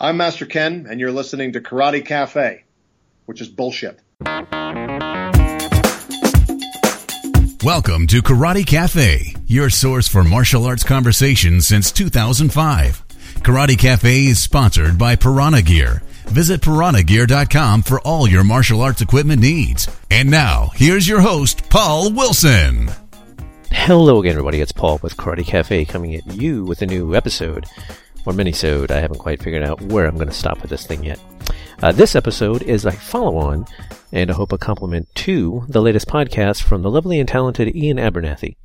I'm Master Ken, and you're listening to Karate Cafe, which is bullshit. Welcome to Karate Cafe, your source for martial arts conversations since 2005. Karate Cafe is sponsored by Piranha Gear. Visit piranhagear.com for all your martial arts equipment needs. And now, here's your host, Paul Wilson. Hello again, everybody. It's Paul with Karate Cafe coming at you with a new episode or minisode. I haven't quite figured out where I'm going to stop with this thing yet. Uh, this episode is a follow-on and I hope a compliment to the latest podcast from the lovely and talented Ian Abernathy.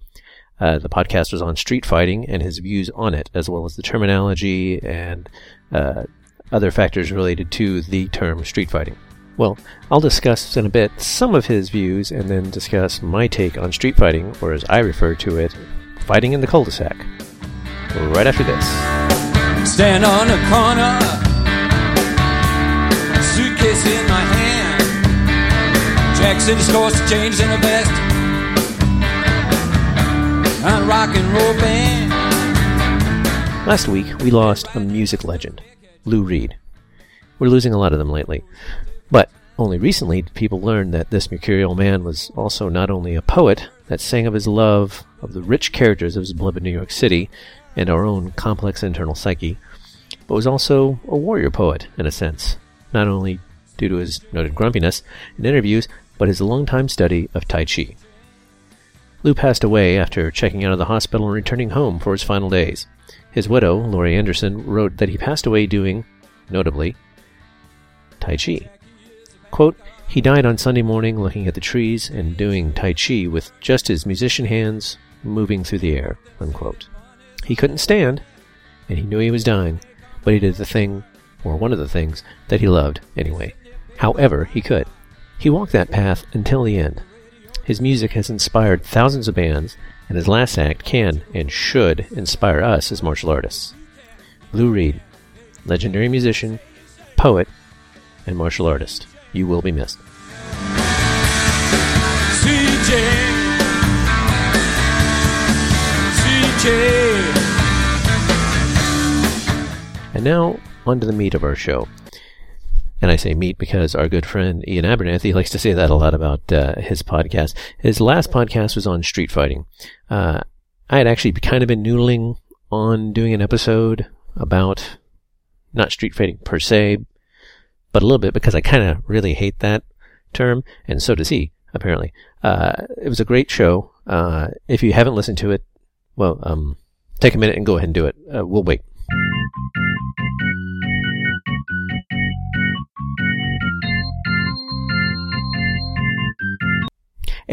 Uh, the podcast was on street fighting and his views on it, as well as the terminology and uh, other factors related to the term street fighting. Well, I'll discuss in a bit some of his views and then discuss my take on street fighting, or as I refer to it, fighting in the cul-de-sac. Right after this. Stand on a corner, suitcase in my hand, Jack City scores to change in and rock and roll band. Last week, we lost a music legend, Lou Reed. We're losing a lot of them lately. But only recently did people learn that this mercurial man was also not only a poet that sang of his love of the rich characters of his beloved New York City and our own complex internal psyche, but was also a warrior poet, in a sense, not only due to his noted grumpiness in interviews, but his longtime study of Tai Chi. Lou passed away after checking out of the hospital and returning home for his final days. His widow, Laurie Anderson, wrote that he passed away doing, notably, Tai Chi. Quote, he died on Sunday morning looking at the trees and doing Tai Chi with just his musician hands moving through the air. Unquote. He couldn't stand, and he knew he was dying, but he did the thing, or one of the things, that he loved anyway. However, he could. He walked that path until the end. His music has inspired thousands of bands, and his last act can and should inspire us as martial artists. Lou Reed, legendary musician, poet, and martial artist. You will be missed. CJ. CJ. And now, on to the meat of our show. And I say meat because our good friend Ian Abernethy likes to say that a lot about uh, his podcast. His last podcast was on street fighting. Uh, I had actually kind of been noodling on doing an episode about not street fighting per se, but a little bit because I kind of really hate that term, and so does he, apparently. Uh, it was a great show. Uh, if you haven't listened to it, well, um, take a minute and go ahead and do it. Uh, we'll wait.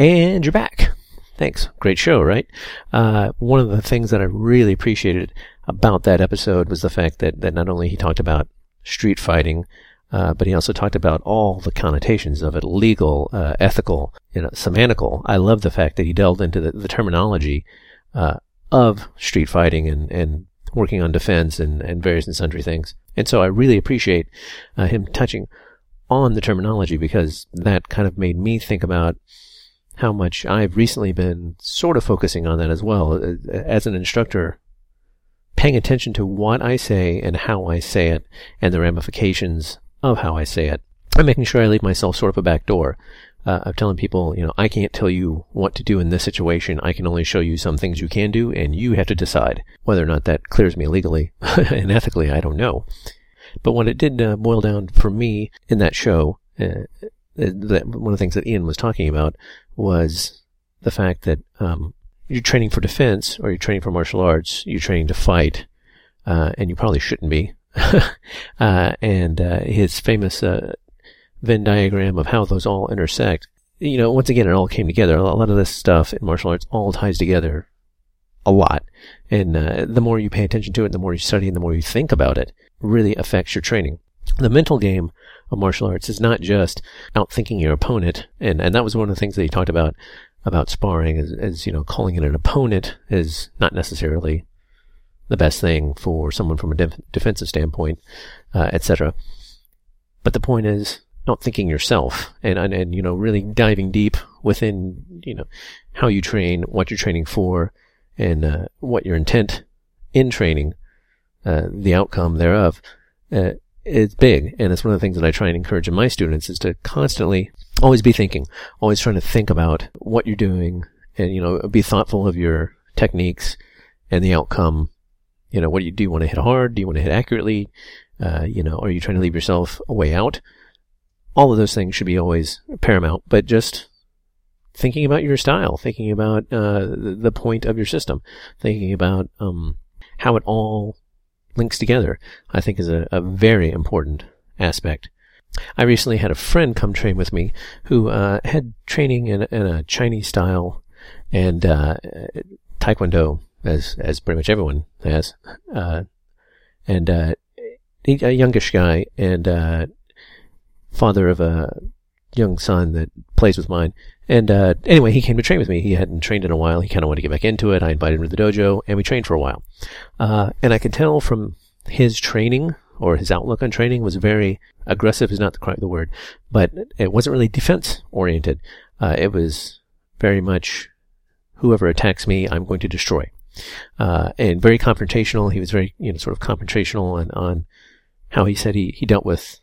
And you're back. Thanks. Great show, right? Uh, one of the things that I really appreciated about that episode was the fact that, that not only he talked about street fighting, uh, but he also talked about all the connotations of it legal, uh, ethical, you know, semantical. I love the fact that he delved into the, the terminology uh, of street fighting and, and working on defense and, and various and sundry things. And so I really appreciate uh, him touching on the terminology because that kind of made me think about how much I've recently been sort of focusing on that as well. Uh, as an instructor, paying attention to what I say and how I say it and the ramifications of how I say it. I'm making sure I leave myself sort of a back door uh, of telling people, you know, I can't tell you what to do in this situation. I can only show you some things you can do, and you have to decide whether or not that clears me legally and ethically. I don't know. But what it did uh, boil down for me in that show, uh, one of the things that Ian was talking about was the fact that um, you're training for defense or you're training for martial arts. You're training to fight, uh, and you probably shouldn't be. uh, and uh, his famous uh, Venn diagram of how those all intersect. You know, once again, it all came together. A lot of this stuff in martial arts all ties together a lot. And uh, the more you pay attention to it, the more you study, and the more you think about it, really affects your training. The mental game of martial arts is not just outthinking your opponent, and and that was one of the things that he talked about about sparring, is you know calling it an opponent is not necessarily the best thing for someone from a def- defensive standpoint, uh, etc. But the point is outthinking yourself and, and and you know really diving deep within you know how you train, what you're training for, and uh, what your intent in training, uh, the outcome thereof. Uh, it's big, and it's one of the things that I try and encourage in my students is to constantly always be thinking, always trying to think about what you're doing, and you know, be thoughtful of your techniques and the outcome. You know, what do you do? You want to hit hard? Do you want to hit accurately? Uh, you know, are you trying to leave yourself a way out? All of those things should be always paramount, but just thinking about your style, thinking about uh, the point of your system, thinking about um, how it all links together, I think is a, a very important aspect. I recently had a friend come train with me who uh, had training in, in, a Chinese style and uh, Taekwondo, as as pretty much everyone has, uh, and uh, a youngish guy and uh, father of a young son that plays with mine. And uh, anyway, he came to train with me. He hadn't trained in a while. He kind of wanted to get back into it. I invited him to the dojo, and we trained for a while. Uh, and I could tell from his training or his outlook on training was very aggressive. Is not the, the word, but it wasn't really defense oriented. Uh, it was very much whoever attacks me, I'm going to destroy. Uh, and very confrontational. He was very, you know, sort of confrontational on, on how he said he, he dealt with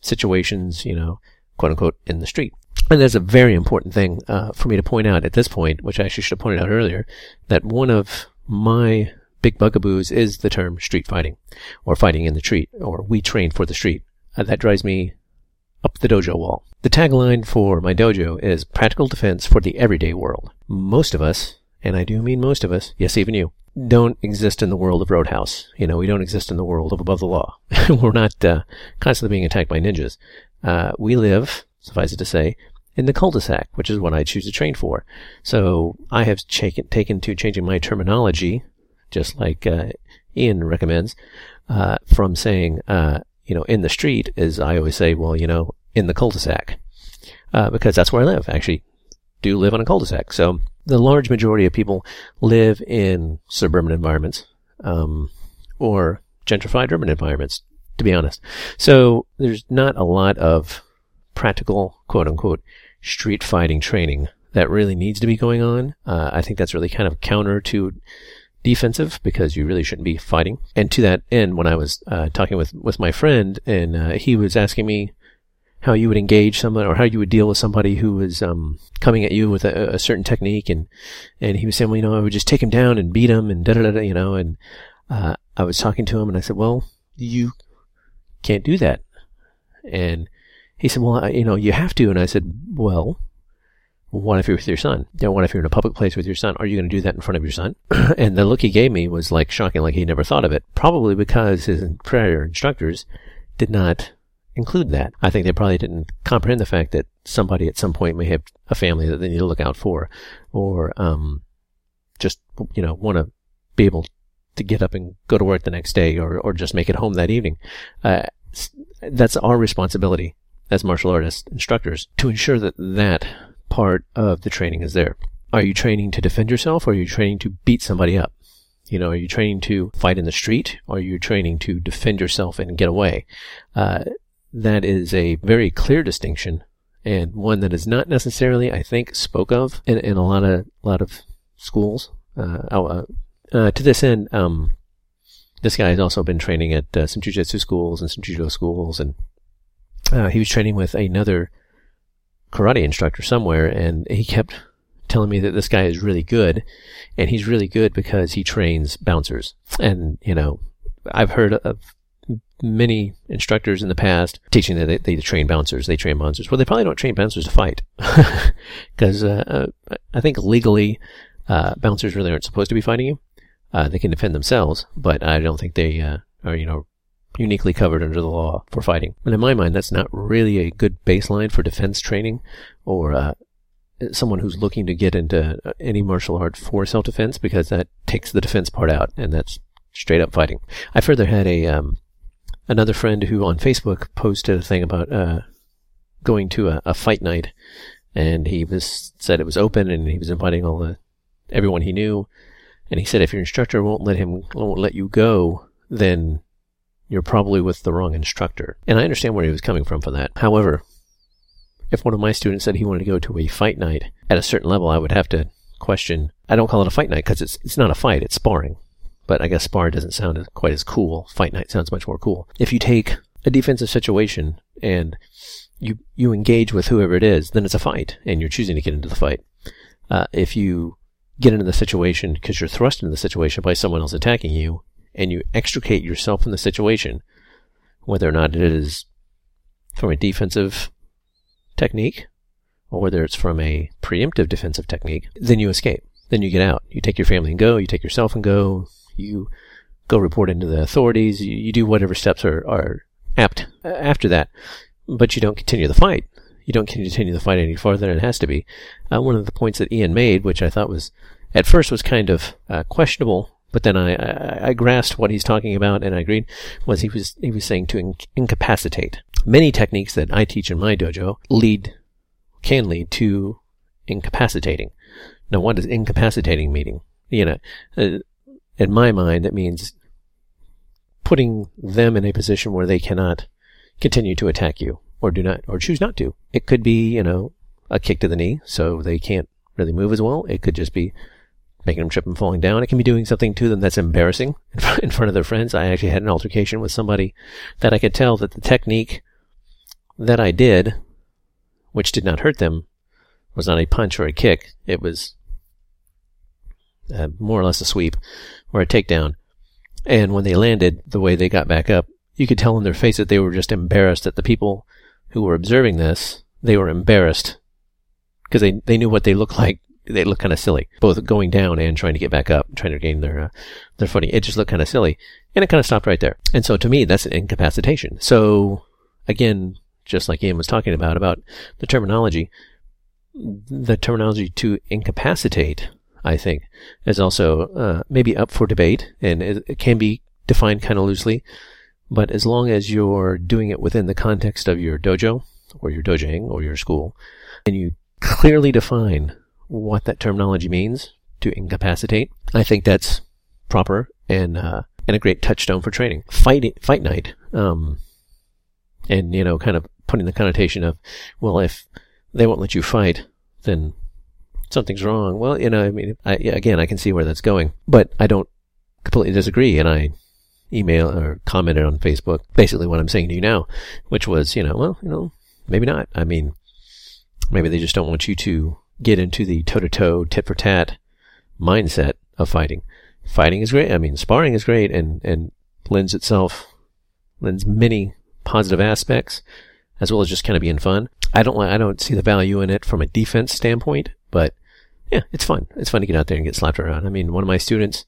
situations, you know, quote unquote, in the street. And there's a very important thing uh, for me to point out at this point, which I actually should have pointed out earlier, that one of my big bugaboos is the term street fighting, or fighting in the street, or we train for the street. Uh, that drives me up the dojo wall. The tagline for my dojo is practical defense for the everyday world. Most of us, and I do mean most of us, yes, even you, don't exist in the world of Roadhouse. You know, we don't exist in the world of above the law. We're not uh, constantly being attacked by ninjas. Uh, we live, suffice it to say, in the cul-de-sac, which is what I choose to train for. So I have taken to changing my terminology, just like uh, Ian recommends, uh, from saying, uh, you know, in the street, as I always say, well, you know, in the cul-de-sac, uh, because that's where I live. Actually do live on a cul-de-sac. So the large majority of people live in suburban environments, um, or gentrified urban environments, to be honest. So there's not a lot of practical, quote unquote, street fighting training that really needs to be going on. Uh, I think that's really kind of counter to defensive because you really shouldn't be fighting. And to that end, when I was uh, talking with with my friend and uh, he was asking me how you would engage someone or how you would deal with somebody who was um, coming at you with a, a, certain technique, and and he was saying, well, you know, I would just take him down and beat him and da da da, you know, and uh, I was talking to him and I said, well, you can't do that, and he said, well, I, you know, you have to. And I said, well, what if you're with your son? You know, what if you're in a public place with your son? Are you going to do that in front of your son? and the look he gave me was like shocking, like he never thought of it. Probably because his prior instructors did not include that. I think they probably didn't comprehend the fact that somebody at some point may have a family that they need to look out for, or um, just you know want to be able to get up and go to work the next day, or or just make it home that evening. Uh, that's our responsibility as martial artists instructors to ensure that that part of the training is there. Are you training to defend yourself or are you training to beat somebody up? You know, are you training to fight in the street or are you training to defend yourself and get away? Uh, that is a very clear distinction and one that is not necessarily, I think, spoke of in, in a lot of, lot of schools. Uh, uh, to this end, um, this guy has also been training at uh, some jujitsu schools and some judo schools and uh, he was training with another karate instructor somewhere, and he kept telling me that this guy is really good, and he's really good because he trains bouncers. And you know, I've heard of many instructors in the past teaching that they, they train bouncers. They train bouncers. Well, they probably don't train bouncers to fight, because uh, uh, I think legally, uh, bouncers really aren't supposed to be fighting you. Uh, they can defend themselves, but I don't think they uh, are, you know, uniquely covered under the law for fighting. And in my mind, that's not really a good baseline for defense training or uh, someone who's looking to get into uh, any martial art for self-defense because that takes the defense part out and that's straight up fighting. I further had a um, another friend who on Facebook posted a thing about uh, going to a, a, fight night, and he was said it was open and he was inviting all the everyone he knew, and he said if your instructor won't let him won't let you go, then you're probably with the wrong instructor. And I understand where he was coming from for that. However, if one of my students said he wanted to go to a fight night at a certain level, I would have to question. I don't call it a fight night because it's it's not a fight; it's sparring. But I guess spar doesn't sound quite as cool. Fight night sounds much more cool. If you take a defensive situation and you you engage with whoever it is, then it's a fight, and you're choosing to get into the fight. Uh, if you get into the situation because you're thrust into the situation by someone else attacking you, and you extricate yourself from the situation, whether or not it is from a defensive technique or whether it's from a preemptive defensive technique, then you escape. Then you get out. You take your family and go. You take yourself and go. You go report into the authorities. You, you do whatever steps are, are apt uh, after that, but you don't continue the fight. You don't continue the fight any farther than it has to be. Uh, one of the points that Ian made, which I thought was at first was kind of uh, questionable, but then I, I, I, grasped what he's talking about and I agreed, was he was he was saying to in- incapacitate. Many techniques that I teach in my dojo lead can lead to incapacitating. Now, what does incapacitating meaning? You know, uh, in my mind, that means putting them in a position where they cannot continue to attack you or do not, or choose not to. It could be, you know, a kick to the knee so they can't really move as well. It could just be making them trip and falling down. It can be doing something to them that's embarrassing in front of their friends. I actually had an altercation with somebody that I could tell that the technique that I did, which did not hurt them, was not a punch or a kick. It was uh, more or less a sweep or a takedown. And when they landed, the way they got back up, you could tell in their face that they were just embarrassed that the people who were observing this, they were embarrassed because they, they knew what they looked like. They looked kind of silly, both going down and trying to get back up, trying to gain their, uh, their footing. It just looked kind of silly. And it kind of stopped right there. And so to me, that's an incapacitation. So again, just like Ian was talking about, about the terminology, the terminology to incapacitate I think, is also uh, maybe up for debate and it, it can be defined kind of loosely. But as long as you're doing it within the context of your dojo or your dojang or your school, and you clearly define what that terminology means to incapacitate, I think that's proper and uh, and a great touchstone for training. Fight fight night, um, and you know, kind of putting the connotation of, well, if they won't let you fight, then something's wrong. Well, you know, I mean, I, again, I can see where that's going, but I don't completely disagree. And I email or commented on Facebook basically what I'm saying to you now, which was, you know, well, you know, maybe not. I mean, maybe they just don't want you to get into the toe to toe, tit for tat mindset of fighting. Fighting is great. I mean, sparring is great and, and lends itself, lends many positive aspects as well as just kind of being fun. I don't, I don't see the value in it from a defense standpoint, but yeah, it's fun. It's fun to get out there and get slapped around. I mean, one of my students,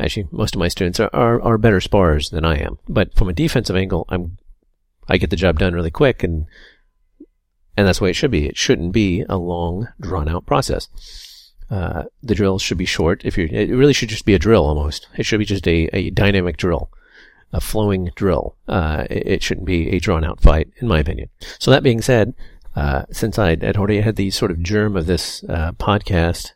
actually, most of my students are, are, are better sparers than I am. But from a defensive angle, I'm, I get the job done really quick and, and that's the way it should be. It shouldn't be a long, drawn out process. Uh, the drills should be short. If you, it really should just be a drill almost. It should be just a, a dynamic drill, a flowing drill. Uh, it, it shouldn't be a drawn out fight, in my opinion. So that being said, uh, since I had already had the sort of germ of this uh, podcast,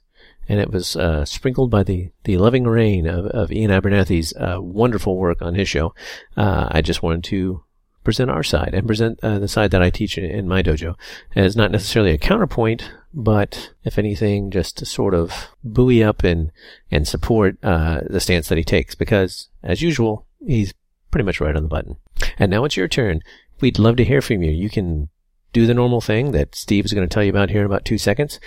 and it was uh, sprinkled by the, the loving rain of, of Ian Abernathy's uh, wonderful work on his show, uh, I just wanted to present our side and present the side that I teach in, in my dojo as not necessarily a counterpoint, but if anything, just to sort of buoy up and and support the stance that he takes. Because as usual, he's pretty much right on the button. And now it's your turn. We'd love to hear from you. You can do the normal thing that Steve is going to tell you about here in about two seconds.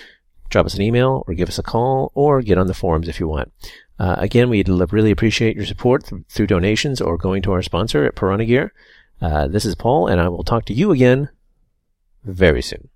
Drop us an email or give us a call or get on the forums if you want. Uh, again, we'd really appreciate your support th- through donations or going to our sponsor at Piranha Gear. Uh, this is Paul, and I will talk to you again very soon.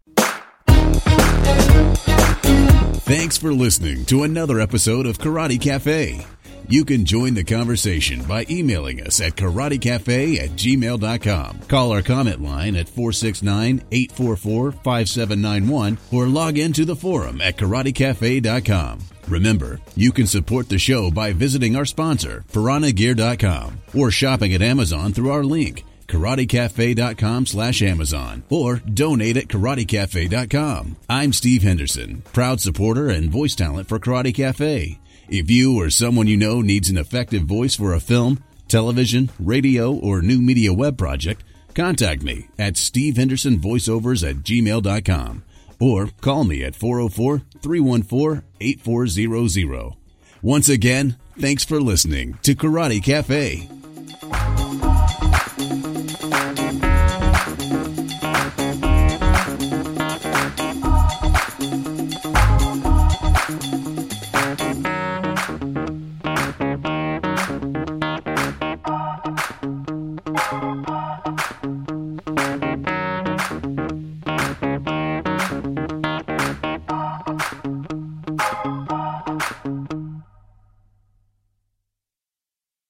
Thanks for listening to another episode of Karate Cafe. You can join the conversation by emailing us at karatecafe at gmail.com. Call our comment line at 469-844-5791 or log into the forum at karatecafe.com. Remember, you can support the show by visiting our sponsor, piranhagear.com, or shopping at Amazon through our link, karatecafe.com slash Amazon, or donate at karatecafe.com. I'm Steve Henderson, proud supporter and voice talent for Karate Cafe. If you or someone you know needs an effective voice for a film, television, radio, or new media web project, contact me at stevehendersonvoiceovers at gmail.com or call me at 404 314 8400. Once again, thanks for listening to Karate Cafe.